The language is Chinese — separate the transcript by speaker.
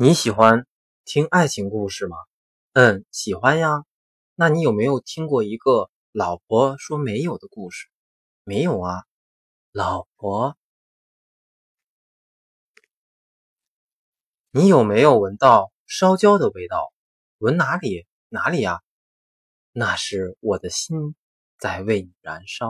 Speaker 1: 你喜欢听爱情故事吗？嗯喜欢呀。那你有没有听过一个老婆说没有的故事？没有啊老婆。你有没有闻到烧焦的味道？闻哪里？哪里呀那是我的心在为你燃烧。